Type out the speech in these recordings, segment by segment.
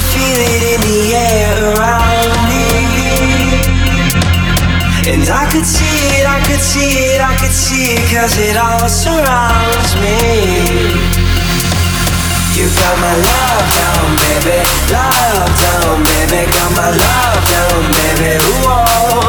feel it in the air around me. And I could see it, I could see it, I could see it, cause it all surrounds me. You got my love down, baby, love down, baby, got my love down, baby. Ooh, oh.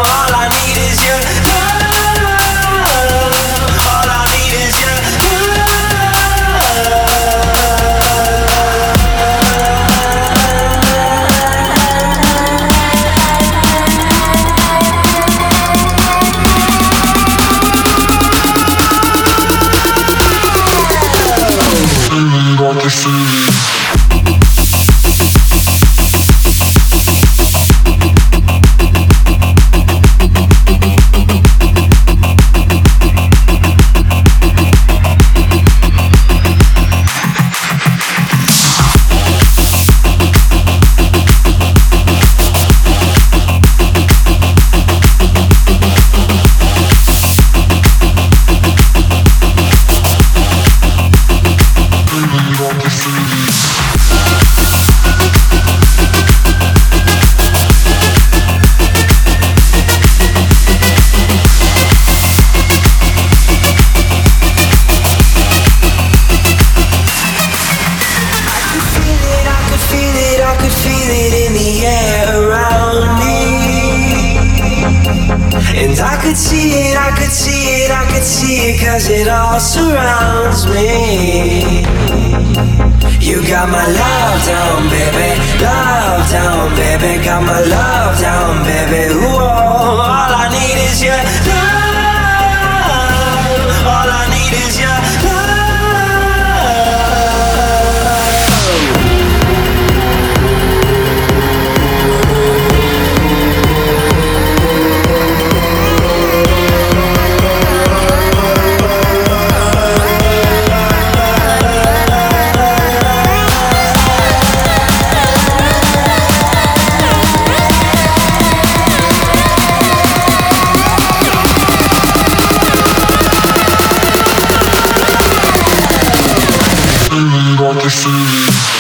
See it, all surrounds me. You got my love down, baby, love down, baby, got my love down, baby. Ooh, all I need is your Peace.